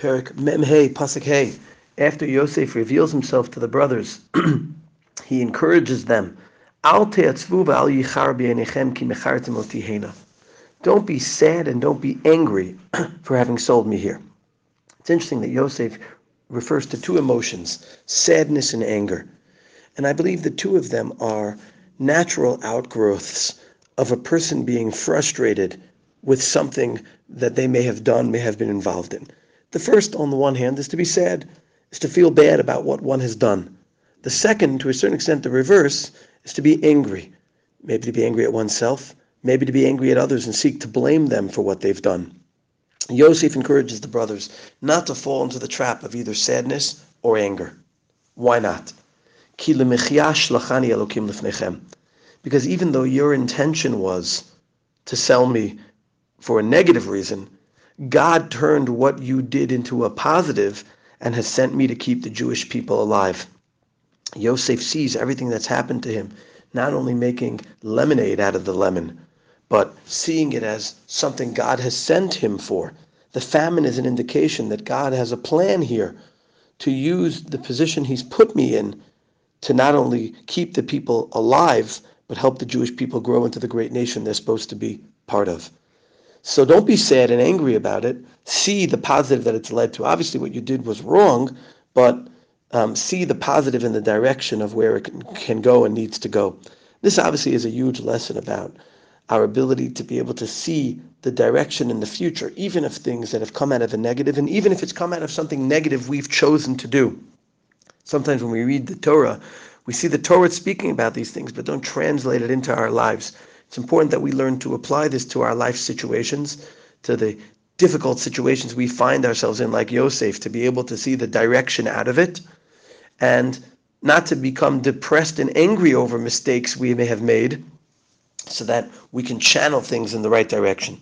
Perek Memhe Pasuk Hey. After Yosef reveals himself to the brothers, he encourages them. Don't be sad and don't be angry for having sold me here. It's interesting that Yosef refers to two emotions, sadness and anger. And I believe the two of them are natural outgrowths of a person being frustrated with something that they may have done, may have been involved in. The first, on the one hand, is to be sad, is to feel bad about what one has done. The second, to a certain extent, the reverse, is to be angry. Maybe to be angry at oneself, maybe to be angry at others and seek to blame them for what they've done. Yosef encourages the brothers not to fall into the trap of either sadness or anger. Why not? Because even though your intention was to sell me for a negative reason, God turned what you did into a positive and has sent me to keep the Jewish people alive. Yosef sees everything that's happened to him, not only making lemonade out of the lemon, but seeing it as something God has sent him for. The famine is an indication that God has a plan here to use the position he's put me in to not only keep the people alive, but help the Jewish people grow into the great nation they're supposed to be part of. So don't be sad and angry about it. See the positive that it's led to. Obviously, what you did was wrong, but um, see the positive in the direction of where it can, can go and needs to go. This obviously is a huge lesson about our ability to be able to see the direction in the future, even of things that have come out of a negative, and even if it's come out of something negative we've chosen to do. Sometimes when we read the Torah, we see the Torah speaking about these things, but don't translate it into our lives. It's important that we learn to apply this to our life situations, to the difficult situations we find ourselves in, like Yosef, to be able to see the direction out of it and not to become depressed and angry over mistakes we may have made so that we can channel things in the right direction.